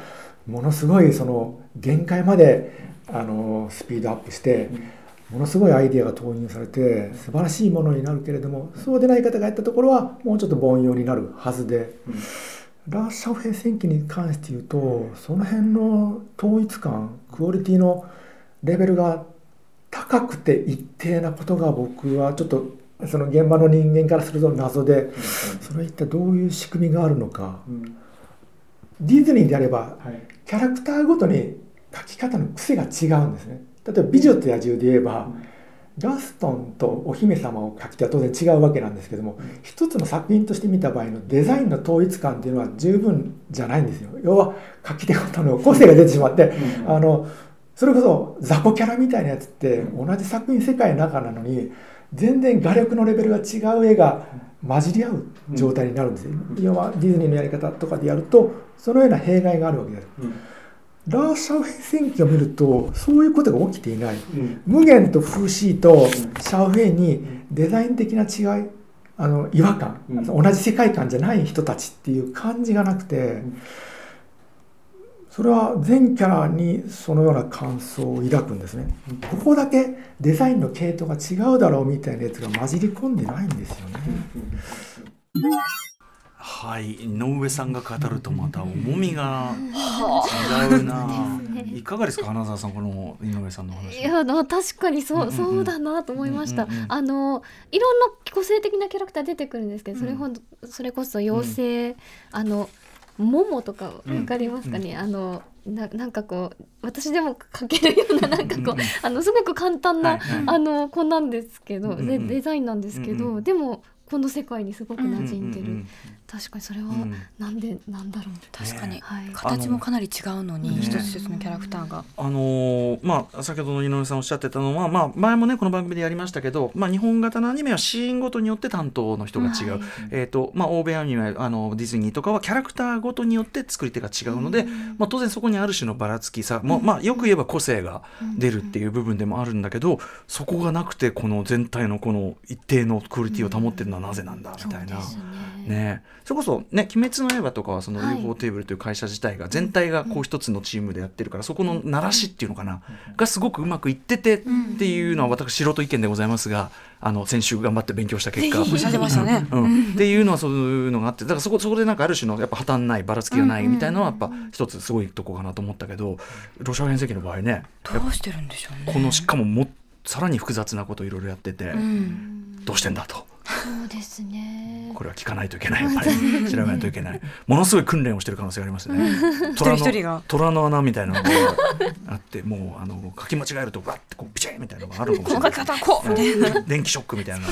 ものすごいその限界まであのスピードアップしてものすごいアイデアが投入されて素晴らしいものになるけれどもそうでない方がやったところはもうちょっと凡庸になるはずで。ラーシャオ平戦記に関して言うとその辺の統一感クオリティのレベルが高くて一定なことが僕はちょっとその現場の人間からすると謎でそれは一体どういう仕組みがあるのか。うん。ディズニーであればはい。キャラクターごとに描き方の癖が違うんですね。例えば「美女と野獣」で言えばガストンとお姫様を描き手は当然違うわけなんですけども一つの作品として見た場合のデザインの統一感っていうのは十分じゃないんですよ。要は描き手ごとの個性が出てしまってあのそれこそ雑魚キャラみたいなやつって同じ作品世界の中なのに全然画力のレベルが違う絵が混じり合う状態になるんですよ、要はディズニーのやり方とかでやるとそのような弊害があるわけです。うん。ラーシャオヘ戦記を見るとそういうことが起きていない。うん。無限と風刺とシャオフェイにデザイン的な違いあの違和感、うん。同じ世界観じゃない人たちっていう感じがなくて、んそれは全キャラにそのような感想を抱くんですね、ここだけデザインの系統が違うだろうみたいなやつが混じり込んでないんですよね、はい。井上さんが語るとまた重みが違うな、いかがですか花澤さんこの井上さんの話。いやな確かにそう,、うんうんうん。そうだなと思いました、うんうんうん。あのいろんな個性的なキャラクター出てくるんですけど、それほんとそれこそ妖精、あのモモとかわかりますかね、あのななんかこう私でも描けるような <laughs> なんかこう、うんうん。あのすごく簡単な、はいはい。あの子なんですけど、うんうんでデザインなんですけど、うんうんでもこの世界にすごく馴染んでる、うんうんうん確かにそれはうん。なんでなんだろう、確かに、はい。形もかなり違うのにね。一つ一つのキャラクターが、あのーまあ、先ほどの井上さんおっしゃってたのは、まあ、前もねこの番組でやりましたけど、まあ、日本型のアニメはシーンごとによって担当の人が違う、はい。えーとまあ、欧米アニメあのディズニーとかはキャラクターごとによって作り手が違うので、まあ、当然そこにある種のばらつきさ、まあまあ、よく言えば個性が出るっていう部分でもあるんだけどそこがなくてこの全体のこの一定のクオリティを保ってるのはなぜなんだみたいな。ね、それこそ、ね「鬼滅の刃」とかはそのはい。UFO テーブルという会社自体が全体がこう一つのチームでやってるからそこの鳴らしっていうのかながすごくうまくいっててっていうのは私素人意見でございますがあの先週頑張って勉強した結果。<laughs> ね、うん、っていうのはそういうのがあってだからそこそこでなんかある種のやっぱ破綻ないばらつきがないみたいなのはやっぱ一つすごいとこかなと思ったけどロシア編成機の場合ねどうしてるんでしょうね。このしかももさらに複雑なことをいろいろやってて、うん、どうしてんだとそうですねこれは聞かないといけないやっぱり調べないといけないものすごい訓練をしてる可能性がありますね虎一人一人がの虎の穴みたいなのがあってもうあの書き間違えるとバッてこうピチッみたいなのがあるかもしれないこうみたいな電気ショックみたいな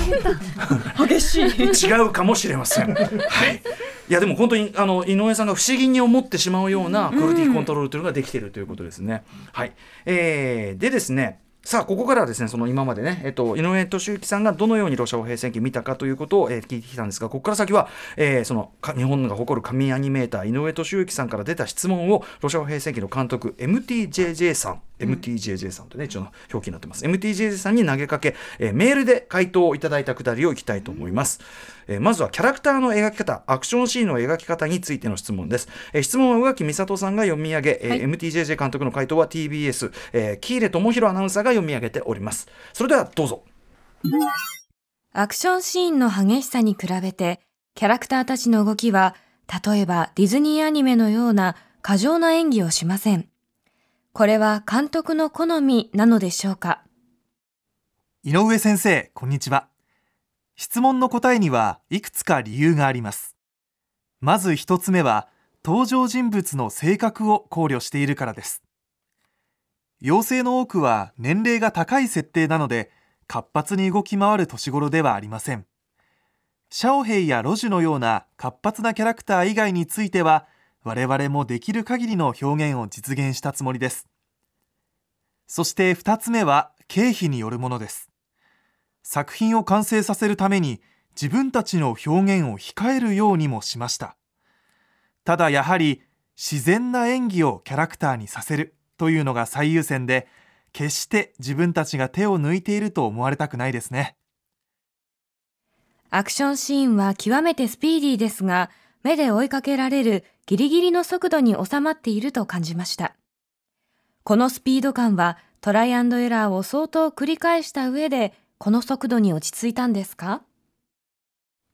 激しい違うかもしれません。はい。いやでも本当にあの井上さんが不思議に思ってしまうようなクオリティコントロールというのができているということですね。はい。えー、でですね。さあここからはですねその今までね、えっと、井上俊之さんがどのようにロシア語平成期見たかということを、えー聞いてきたんですがここから先は、えーその日本が誇る神アニメーター井上俊之さんから出た質問をロシア語平成期の監督 MTJJ さん MTJJ さんとね一応の表記になってます。MTJJ さんに投げかけ、えーメールで回答をいただいたくだりをいきたいと思います、えーまずはキャラクターの描き方アクションシーンの描き方についての質問です、えー質問は宇垣美里さんが読み上げ、えーはい。MTJJ 監督の回答は TBS、えー、喜入智弘アナウンサーが読み上げております。それではどうぞ。アクションシーンの激しさに比べて、キャラクターたちの動きは、例えばディズニーアニメのような過剰な演技をしません。これは監督の好みなのでしょうか？井上先生、こんにちは。質問の答えにはいくつか理由があります。まず一つ目は、登場人物の性格を考慮しているからです。妖精の多くは年齢が高い設定なので、活発に動き回る年頃ではありません。シャオヘイやロジュのような活発なキャラクター以外については、我々もできる限りの表現を実現したつもりです。そして二つ目は経費によるものです。作品を完成させるために自分たちの表現を控えるようにもしました。ただやはり自然な演技をキャラクターにさせるというのが最優先で、決して自分たちが手を抜いていると思われたくないですね。アクションシーンは極めてスピーディーですが、目で追いかけられるギリギリの速度に収まっていると感じました。このスピード感はトライアンドエラーを相当繰り返した上で、この速度に落ち着いたんですか？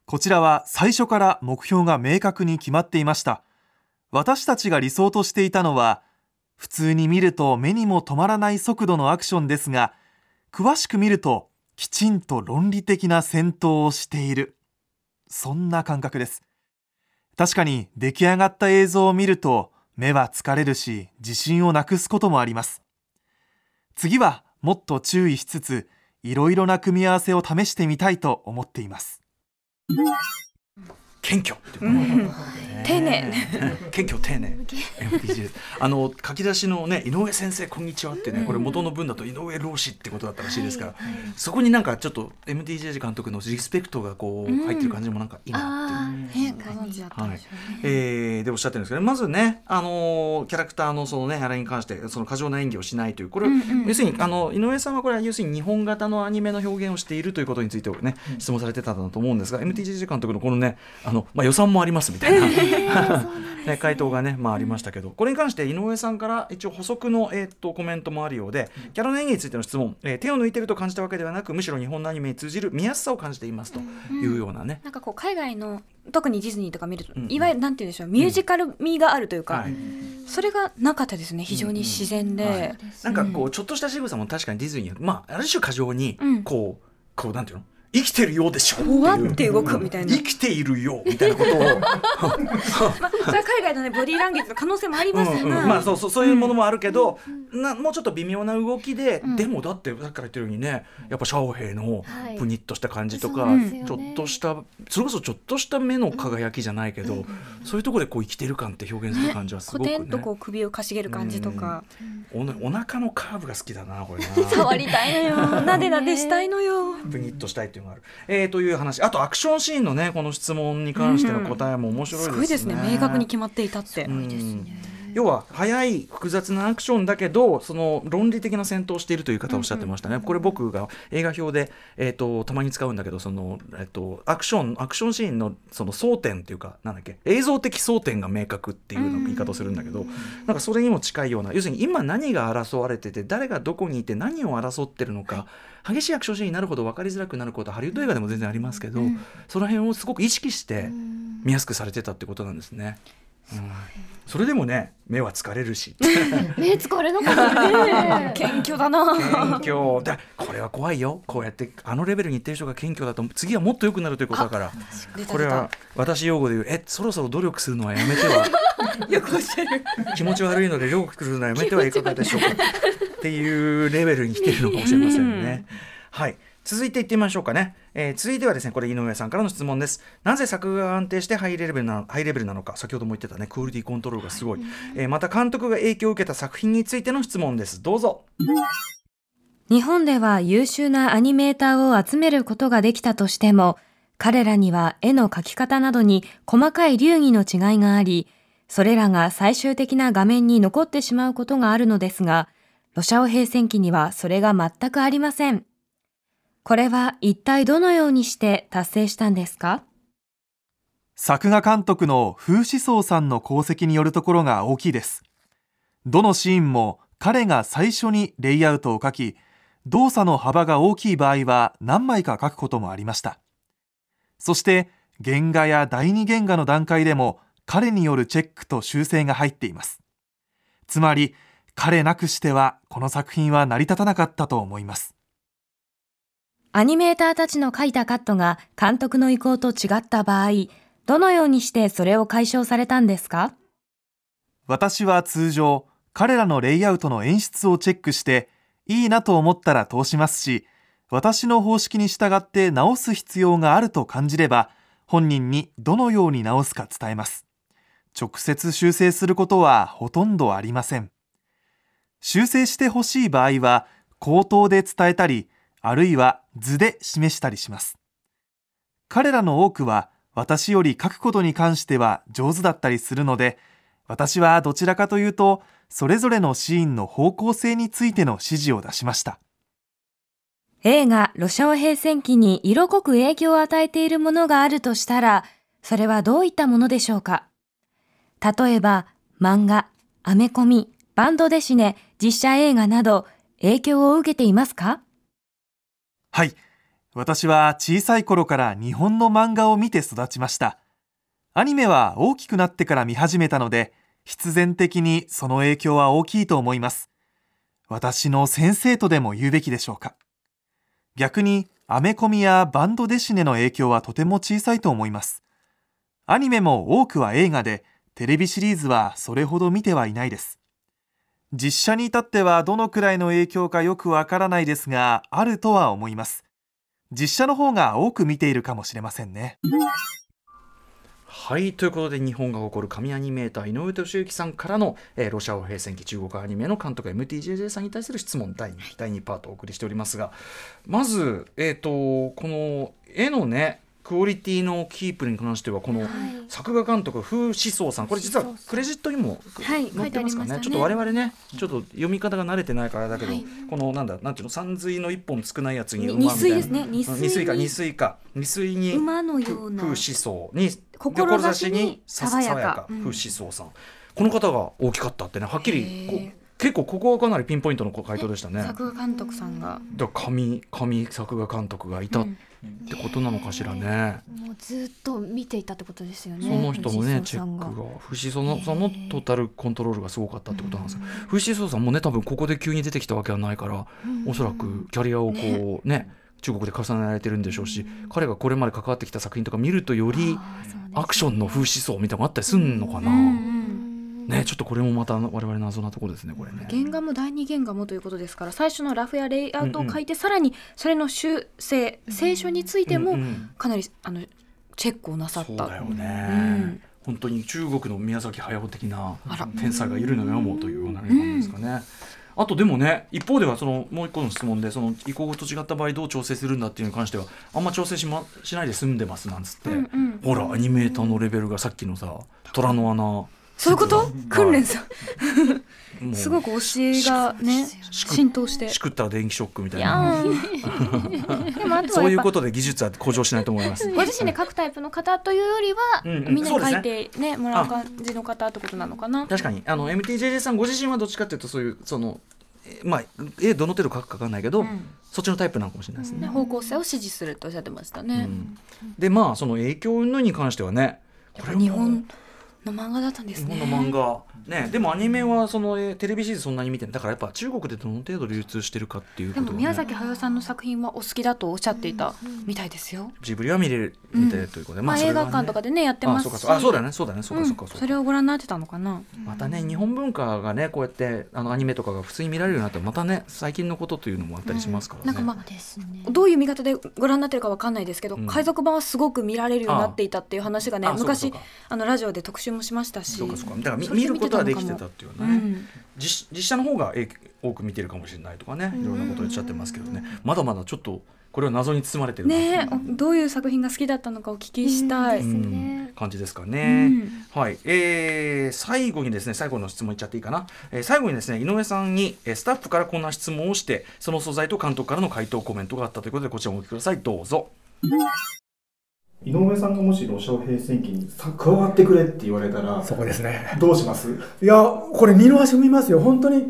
こちらは最初から目標が明確に決まっていました。私たちが理想としていたのは、普通に見ると目にも止まらない速度のアクションですが、詳しく見るときちんと論理的な戦闘をしている。そんな感覚です。確かに出来上がった映像を見ると目は疲れるし自信をなくすこともあります。次はもっと注意しつつ、いろいろな組み合わせを試してみたいと思っています。謙虚っていう。丁寧。<laughs> 謙虚丁寧。MTJ あの書き出しのね井上先生こんにちはってねこれ元の文だと井上老子ってことだったらしいですから、そこになんかちょっと MTJ 監督のリスペクトがこう入ってる感じもなんかいいなっていう。ああ、ね、ご存知だったんでしょうね。えーでおっしゃってるんですけどまずね、あのーキャラクターのそのねあれに関してその過剰な演技をしないというこれ、要するにあの井上さんはこれは要するに日本型のアニメの表現をしているということについてね、質問されてたんだと思うんですが MTJ 監督のこのねあの、まあ、予算もありますみたいな、<laughs> ね、回答がね、まあ、ありましたけど。これに関して井上さんから一応補足の、えーっとコメントもあるようでキャラの演技についての質問、えー手を抜いてると感じたわけではなくむしろ日本のアニメに通じる見やすさを感じていますというようなね、なんかこう海外の特にディズニーとか見ると、うん。うんいわゆるなんて言うんでしょうミュージカル味があるというか、はい。それがなかったですね。非常に自然で、うんうんはい。なんかこうちょっとした仕草も確かにディズニーまあある種過剰にうん。こう、こうなんていうの？生きてるようでしょふわいう。って動くみたいな。生きているよみたいなことを。<laughs> まあ、それは海外のねボディーランゲージの可能性もありますよね、うんうんまあそうそうそういうものもあるけど、なもうちょっと微妙な動きで、でもだってさっきから言ってるようにねやっぱシャオヘイのはい。プニッとした感じとか、そうですよね。ちょっとしたそれこそちょっとした目の輝きじゃないけど、そういうところでこう生きてる感って表現する感じはすごくね。とこう首をかしげる感じとか、おなお腹のカーブが好きだなこれな。触りたいのよ。<laughs> なでなでしたいのよ。プニッとしたいっていうのがある、えー、という話。あとアクションシーンのねこの質問に関しての答えも面白いですね。すごいですね。明確に決まっていたって、うん要は速い複雑なアクションだけどその論理的な戦闘をしているという方をおっしゃってましたね、これ僕が映画表で、えー、とたまに使うんだけどその、えー、とアクションアクションシーンのその争点っていうかなんだっけ映像的争点が明確っていうの言い方をするんだけど、なんかそれにも近いような要するに今何が争われてて誰がどこにいて何を争ってるのか、激しいアクションシーンになるほど分かりづらくなることはハリウッド映画でも全然ありますけど、その辺をすごく意識して見やすくされてたってことなんですね。うんそれでもね目は疲れるし。<laughs> 目疲れなかったね。<laughs> 謙虚だな。謙虚。だこれは怖いよ。こうやってあのレベルにいってる人が謙虚だと次はもっと良くなるということだから。これは私用語で言うえそろそろ努力するのはやめては。よくおっしゃる気持ち悪いので努力するのはやめてはいかがでしょうか。<laughs> っていうレベルに来てるのかもしれませんね。はい続いていってみましょうかね、えー続いてはですねこれ井上さんからの質問です。なぜ作画が安定してハイレベルなハイレベルなのか。先ほども言ってたねクオリティコントロールがすごい、えーまた監督が影響を受けた作品についての質問です。どうぞ。日本では優秀なアニメーターを集めることができたとしても、彼らには絵の描き方などに細かい流儀の違いがあり、それらが最終的な画面に残ってしまうことがあるのですが、ロシアオ平戦記にはそれが全くありません。これは一体どのようにして達成したんですか？作画監督の風志宗さんの功績によるところが大きいです。どのシーンも彼が最初にレイアウトを書き動作の幅が大きい場合は何枚か書くこともありました。そして原画や第二原画の段階でも彼によるチェックと修正が入っています。つまり彼なくしてはこの作品は成り立たなかったと思います。アニメーターたちの書いたカットが監督の意向と違った場合、どのようにしてそれを解消されたんですか？私は通常彼らのレイアウトの演出をチェックしていいなと思ったら通しますし私の方式に従って直す必要があると感じれば本人にどのように直すか伝えます。直接修正することはほとんどありません。修正してほしい場合は口頭で伝えたりあるいは図で示したりします。彼らの多くは私より書くことに関しては上手だったりするので私はどちらかというとそれぞれのシーンの方向性についての指示を出しました。映画ロシアオ平戦記に色濃く影響を与えているものがあるとしたら、それはどういったものでしょうか？例えば、漫画、アメコミ、バンドデシネ、実写映画など、影響を受けていますか？はい。私は小さい頃から日本の漫画を見て育ちました。アニメは大きくなってから見始めたので必然的にその影響は大きいと思います。私の先生とでも言うべきでしょうか。逆にアメコミやバンドデシネの影響はとても小さいと思います。アニメも多くは映画でテレビシリーズはそれほど見てはいないです。実写に至ってはどのくらいの影響かよくわからないですがあるとは思います。実写の方が多く見ているかもしれませんね。はいということで日本が誇る神アニメーター井上俊之さんからの、えーロシアを平戦記中国アニメの監督 MTJJ さんに対する質問第 2,、第2パートをお送りしておりますがまず、えー、とこの絵のねクオリティのキープに関してはこの作画監督風志宗さんこれ実はクレジットにもはい載ってますかね,、ちょっと我々ねちょっと読み方が慣れてないからだけど、このなんだなんていうの三髄の一本少ないやつにに馬みたいな。二髄か二髄か。二髄に馬のような。風志宗に志に爽やか爽やか。うん。風志宗さん。この方が大きかったってねはっきり結構ここはかなりピンポイントの回答でしたね。作画監督さんが。だ神神作画監督がいたってことなのかしらね。もうずっと見ていたってことですよね。その人もねチェックが。藤井そのそのトータルコントロールがすごかったってことなんです。よ。藤井聡さんもね多分ここで急に出てきたわけはないから、おそらくキャリアをこうね中国で重ねられてるんでしょうし、彼がこれまで関わってきた作品とか見るとよりアクションの風刺層みたいなのがあったりするのかな、ねちょっとこれもまた我々謎なところですねこれね。原画も第二原画もということですから最初のラフやレイアウトを書いて、さらにそれの修正聖書についてもうんうんかなりあのチェックをなさった。そうだよね、うん本当に中国の宮崎駿的な天才がいるのよもうというような感じですかね。あとでもね一方ではそのもう一個の質問でその移行と違った場合どう調整するんだっていうのに関してはあんま調整し,、ま、しないで済んでますなんつって、うんうん。ほらアニメーターのレベルがさっきのさ虎の穴そういうこと？訓練さすごく教えがね浸透して。しくったら電気ショックみたいやなー。ん <laughs> でもあとそういうことで技術は向上しないと思います。<laughs> ご自身で書くタイプの方というよりは、うんうん。みんなに書いてねもらうあ感じの方ってことなのかな？確かに。あの MTJJ さんご自身はどっちかっていうとそういうそのえまあ絵どの程度描くかわかんないけど、うん。そっちのタイプなのかもしれないですね。ね方向性を指示するとおっしゃってましたね。うん。でまあその影響云々に関してはねこれも日本の漫画だったんですね。日本の漫画ねでもアニメはそのえーテレビシリーズそんなに見てない。だからやっぱ中国でどの程度流通してるかっていうことが、ね、でも宮崎駿さんの作品はお好きだとおっしゃっていた。みたいですよ。ジブリは見れる見てるということで、まあ映それはね。画館とかでねやってますし。あそうだよねそうだねそうかうん。そうかそうか、それをご覧になってたのかな。またね日本文化がねこうやってあのアニメとかが普通に見られるようになったらまたね最近のことというのもあったりしますからね、なんかまあですね。どういう見方でご覧になってるかわかんないですけど、うん。海賊版はすごく見られるようになっていたっていう話がね昔か。あのラジオで特集もしましたし。そうかそうか。だから見る見てたのかもことはできてたっていうね、うん。実実写の方がえ多く見てるかもしれないとかね。いろんなことをおっしゃってますけどね。まだまだちょっとこれは謎に包まれてるねえ。どういう作品が好きだったのかお聞きしたい。ね。感じですかうね。ん。はい、えー最後にですね最後の質問いっちゃっていいかな、えー最後にですね井上さんに、えースタッフからこんな質問をしてその素材と監督からの回答コメントがあったということでこちらもお聞きください。どうぞ井上さんがもしロシア平戦記にさ加わってくれって言われたらそこですね。どうします？いやこれ二の足踏みますよ。本当に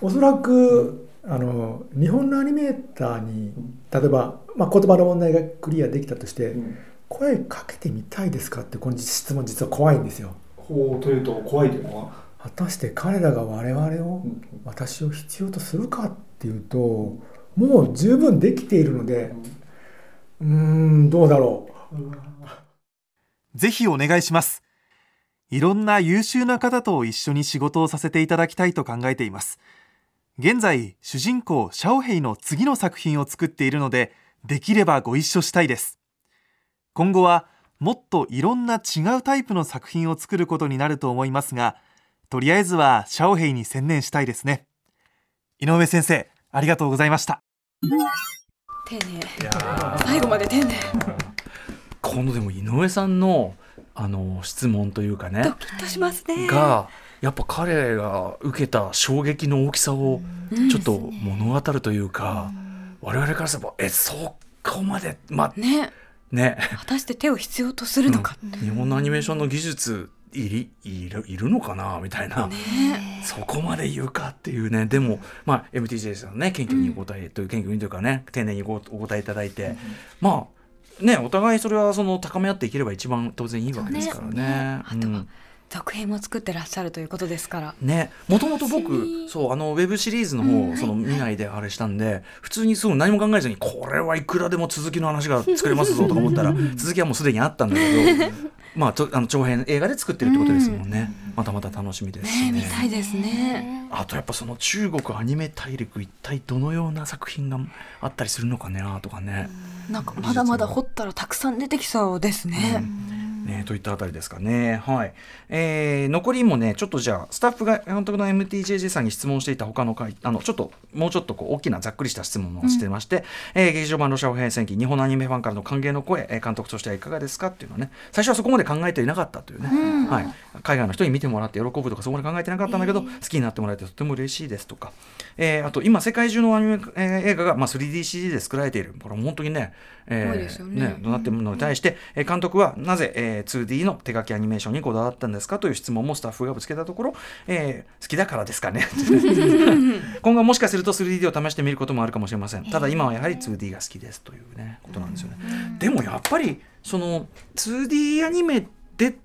おそらくあの日本のアニメーターに例えば、まあ、言葉の問題がクリアできたとして、うん。声かけてみたいですかってこの質問実は怖いんですよ。ほうというと怖いというのは？果たして彼らが我々をうん。私を必要とするかっていうともう十分できているのでうーんどうだろうぜひお願いします。いろんな優秀な方と一緒に仕事をさせていただきたいと考えています。現在主人公シャオヘイの次の作品を作っているのでできればご一緒したいです。今後はもっといろんな違うタイプの作品を作ることになると思いますがとりあえずはシャオヘイに専念したいですね。井上先生ありがとうございました。丁寧。最後まで丁寧。このでも井上さんのあの質問というかねドキッとしますね。がやっぱ彼が受けた衝撃の大きさをちょっと物語るというか、我々からすればえそこまでまあね。ね。果たして手を必要とするのか、<laughs> 日本のアニメーションの技術いりいるいるのかな？みたいな、ね。そこまで言うかっていうね。でも、まあ、MTJ さんのね謙虚にお答えという謙虚にというかね丁寧にごお答えいただいて、まあねお互いそれはその高め合っていければ一番当然いいわけですからね。続編も作ってらっしゃるということですから。ね、もともと僕みそうあのウェブシリーズのうん方その見ないであれしたんで普通にすぐ何も考えずにこれはいくらでも続きの話が作れますぞとか思ったら続きはもうすでにあったんだけど <laughs> まあとあの長編映画で作ってるってことですもんね。またまた楽しみですしね。見ねたいですね。あとやっぱその中国アニメ大陸一体どのような作品があったりするのかねとかね。なんかまだまだ掘ったらたくさん出てきそうですね、ね、といったあたりですかね。はい。えー残りもね、ちょっとじゃあ、スタッフが監督の MTJJ さんに質問していた他の回、あの、ちょっと、もうちょっとこう大きなざっくりした質問をしてまして、えー劇場版ロシア語変戦記、日本のアニメファンからの歓迎の声、えー監督としてはいかがですかっていうのはね、最初はそこまで考えていなかったというね、はい。海外の人に見てもらって喜ぶとか、そこまで考えてなかったんだけど、好きになってもらえてとても嬉しいですとか、えーあと、今、世界中のアニメ、えー映画が、まあ、3DCG で作られている。これ本当にね、えーね。どうなっているのに対して、えー監督はなぜ、えー 2D の手書きアニメーションにこだわったんですかという質問もスタッフがぶつけたところ、えー好きだからですかね。<laughs> 今後はもしかすると 3D を試してみることもあるかもしれません。ただ今はやはり 2D が好きですというねことなんですよね。でもやっぱりその 2D アニメで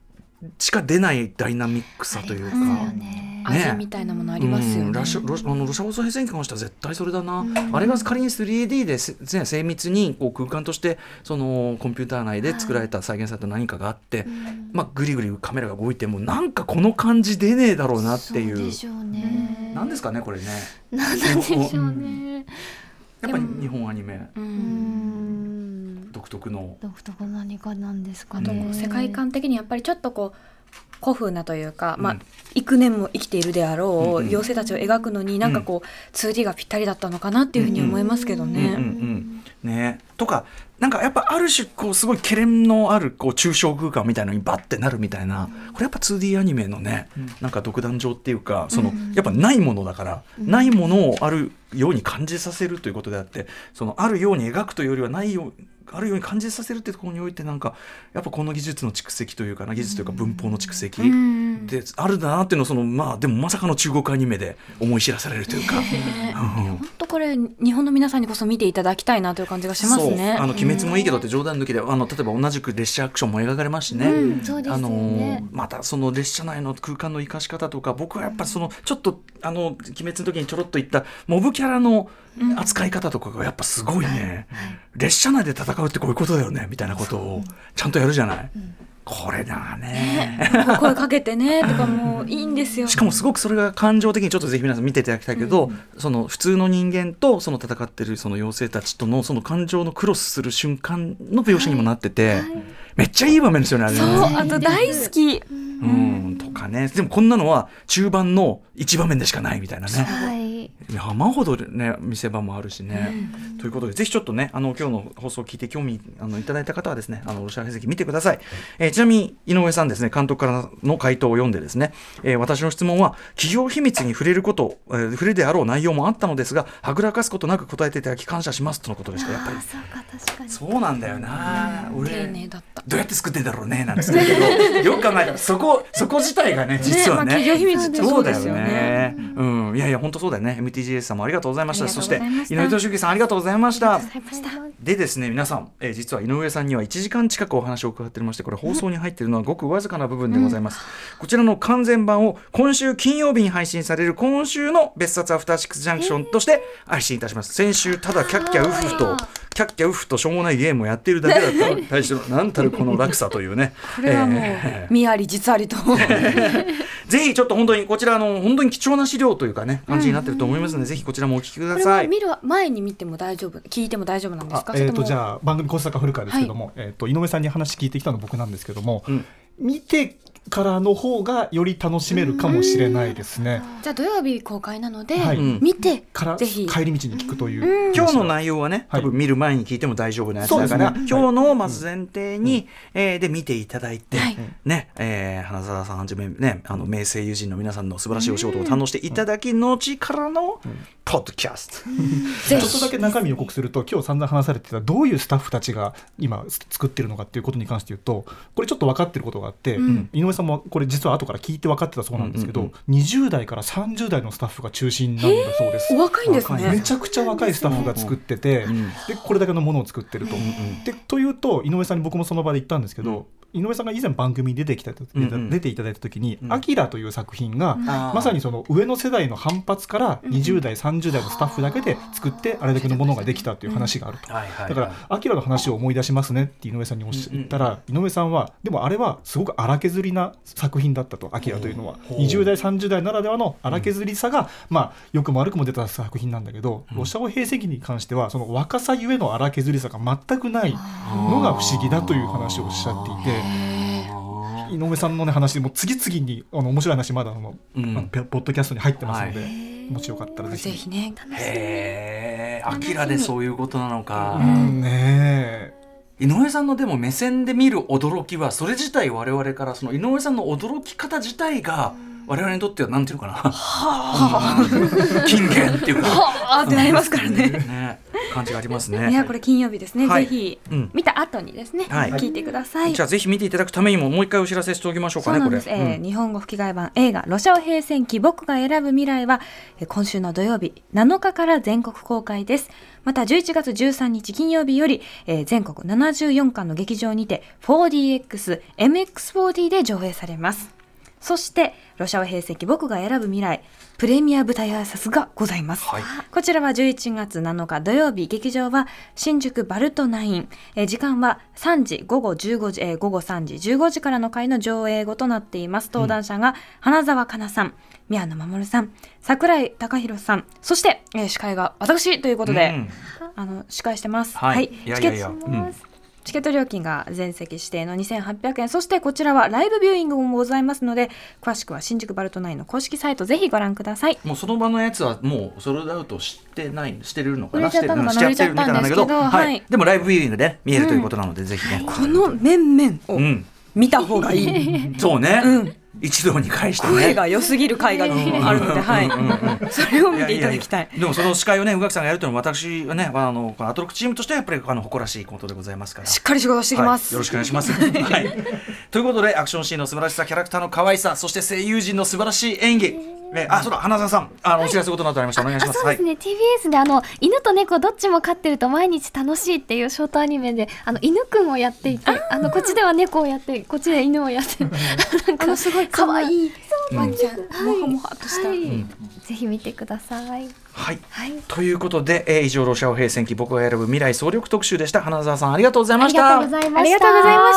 しか出ないダイナミックさというか、ありますよね。味みたいなものありますよね。うん。ロシあのロシャ放送編成に関しては絶対それだな、あれが仮に 3D でせね精密にこう空間としてそのコンピューター内で作られた再現された何かがあって、まあ、ぐりぐりカメラが動いてもなんかこの感じ出ねえだろうなっていう。そうでしょうね。なんですかねこれね。なんなんでしょうね。やっぱり日本アニメ。ううんん。独特の。独特何かなんですかあとこね。う世界観的にやっぱりちょっとこう古風なというか、まあうん幾年も生きているであろう、うんうん妖精たちを描くのになんかこう、2D がぴったりだったのかなっていうふうに思いますけどね。うんうんうんね。とかなんかやっぱある種こうすごいけれんのあるこう抽象空間みたいのにバッてなるみたいなこれやっぱ 2D アニメのねなんか独壇場っていうかそのやっぱないものだからないものをあるように感じさせるということであってそのあるように描くというよりはないようあるように感じさせるってところにおいてなんかやっぱこの技術の蓄積というかな技術というか文法の蓄積うんであるんだなっていうのをそのまあでもまさかの中国アニメで思い知らされるというか。うん本当これ日本の皆さんにこそ見ていただきたいなという感じがしますね。あの鬼滅もいいけどって冗談抜きであの例えば同じく列車アクションも描かれますしね。うんそうですよあのね。またその列車内の空間の生かし方とか僕はやっぱそのちょっとあの鬼滅の時にちょろっと言ったモブキャラの扱い方とかがやっぱすごいね、列車内で戦うってこういうことだよねみたいなことをちゃんとやるじゃない。これだね。声かけてね <laughs> とかもういいんですよ。しかもすごくそれが感情的にちょっとぜひ皆さん見ていただきたいけど、その普通の人間とその戦ってるその妖精たちとのその感情のクロスする瞬間の描写にもなってて、めっちゃいい場面ですよねあれね。そうあと大好き。うんとかねでもこんなのは中盤の一場面でしかないみたいなねはい。山ほどね見せ場もあるしね。ということでぜひちょっとねあの今日の放送を聞いて興味あのいただいた方はですねあのロシア兵跡見てください、えーちなみに井上さんですね監督からの回答を読んでですね、えー私の質問は企業秘密に触れること、えー触れるであろう内容もあったのですがはぐらかすことなく答えていただき感謝しますとのことでしたやっぱりあそうか確かに。そうなんだよな丁俺寧だった。どうやって作ってんだろうねなんてたけど <laughs> よく考えたらそこそこ自体がね実はねまあそうですよね。うん、いやいや本当そうだよね。MTGS さんもありがとうございました。そうして井上俊樹さんありがとうございました。でですね皆さん、えー実は井上さんには1時間近くお話を伺っておりましてこれ放送に入っているのはごくわずかな部分でございます、こちらの完全版を今週金曜日に配信される今週の別冊アフターシックスジャンクションとして配信いたします。先週ただキャッキャウフフとキャッキャウフフとしょうもないゲームをやっているだけだったのに対してのなんたるこの落差というね。これはもうえ見あり実ありと。<laughs> ぜひちょっと本当にこちらあの本当に貴重な資料というかね感じになってると思いますので、ぜひこちらもお聞きくだこれさ。はい見る前に見ても大丈夫。聞いても大丈夫なんですか？あえー、とじあゃあ番組小坂古川ですけども、えー、と井上さんに話聞いてきたの僕なんですけども、うん。見てからの方がより楽しめるかもしれないですね。じゃあ土曜日公開なので、はい。うん。見てからぜひ。帰り道に聞くという、今日の内容はね、はい。多分見る前に聞いても大丈夫なやつだから、ね。今日のまず前提に、えーで見ていただいて、はい。ね、えー花澤さんはじめね、あの名声友人の皆さんの素晴らしいお仕事を堪能していただき後からのポッドキャスト。ぜちょっとだけ中身予告すると今日散々話されてたどういうスタッフたちが今作ってるのかっていうことに関して言うとこれちょっと分かってることがあって、ん。井上さんもこれ実は後から聞いて分かってたそうなんですけど、うんうん20代から30代のスタッフが中心なんだそうですお。若いんですね。めちゃくちゃ若いスタッフが作ってて、んでこれだけのものを作ってると。でというと井上さんに僕もその場で言ったんですけど、井上さんが以前番組に出てきた時、うんうん。出ていただいた時にうん「アキラという作品が、まさにその上の世代の反発から20代30代のスタッフだけで作ってあれだけのものができたという話があると。だから、アキラの話を思い出しますねって井上さんにおっしゃったら、井上さんは、でもあれはすごく荒削りな作品だったと、アキラというのは。ほう20代、30代ならではの荒削りさが、まあ、良くも悪くも出た作品なんだけど、ロシア語兵石に関しては、その若さゆえの荒削りさが全くないのが不思議だという話をおっしゃっていて。井上さんの、ね、話でも次々にあの面白い話まだあの、うん。まあペポッドキャストに入ってますので、はもしよかったらぜひ。ぜひね。へえ、アキラでそういうことなのか。うん。ねえ。井上さんのでも目線で見る驚きはそれ自体我々からその井上さんの驚き方自体が我々にとってはなんていうのかな。金言っていうか。あ。ーってなりますからね。ね。感じがありますいね。やこれ金曜日ですね。はい。ぜひうん。見た後にですね、はい。聞いてください。じゃあぜひ見ていただくためにももう一回お知らせしておきましょうかねこれ。そうなんです、えーうん。日本語吹き替え版映画「ロシア平戦記僕が選ぶ未来は」えー今週の土曜日7日から全国公開です。また11月13日金曜日より、えー全国74巻の劇場にて 4DXMX4D で上映されますそしてロシア語平成期僕が選ぶ未来プレミア舞台挨拶がございます、はい。こちらは11月7日土曜日劇場は新宿バルトナイン、えー時間は3時午後15時、えー午後3時15時からの回の上映後となっています。登壇者が花澤香菜さん宮野真守さん桜井貴弘さんそして、えー司会が私ということで、うん。あの司会してます。はい。い。やいやいや。チケットうんチケット料金が全席指定の2800円。そしてこちらはライブビューイングもございますので詳しくは新宿バルトナインの公式サイトぜひご覧ください。もうその場のやつはもうソールドアウトしてな？いしてるのかな？売れちゃったのかな？してるみたいなんだけどはい。でもライブビューイングでね見えるということなので、ぜひねこの面々をうん。見た方がいい、そうね、うん一堂に会してね。声が良すぎる回があるので、はい、それを見ていただきたい。でもその司会をね宇垣さんがやるというのは私はねあのこのアトロックチームとしてはやっぱりあの誇らしいことでございますから。しっかり仕事してきます。はい、よろしくお願いします。<laughs> はい、ということでアクションシーンの素晴らしさキャラクターの可愛さそして声優陣の素晴らしい演技、ね、あそうだ花澤さんあのお知らせことなどありました。らお願いします。そうですね、TBS であの犬と猫どっちも飼ってると毎日楽しいっていうショートアニメであの犬くんをやっていてあ。のこっちでは猫をやって <laughs> こっちで犬をやって <laughs> なんかすごい可愛い。ワンちゃん、はい。もはもはとした。はい。ん。ぜひ見てください。はい。はい。ということで、えー以上ロシア語平戦記僕が選ぶ未来総力特集でした。花澤さんありがとうございました。ありがとうございました。ありがとうございま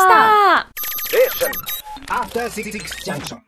した。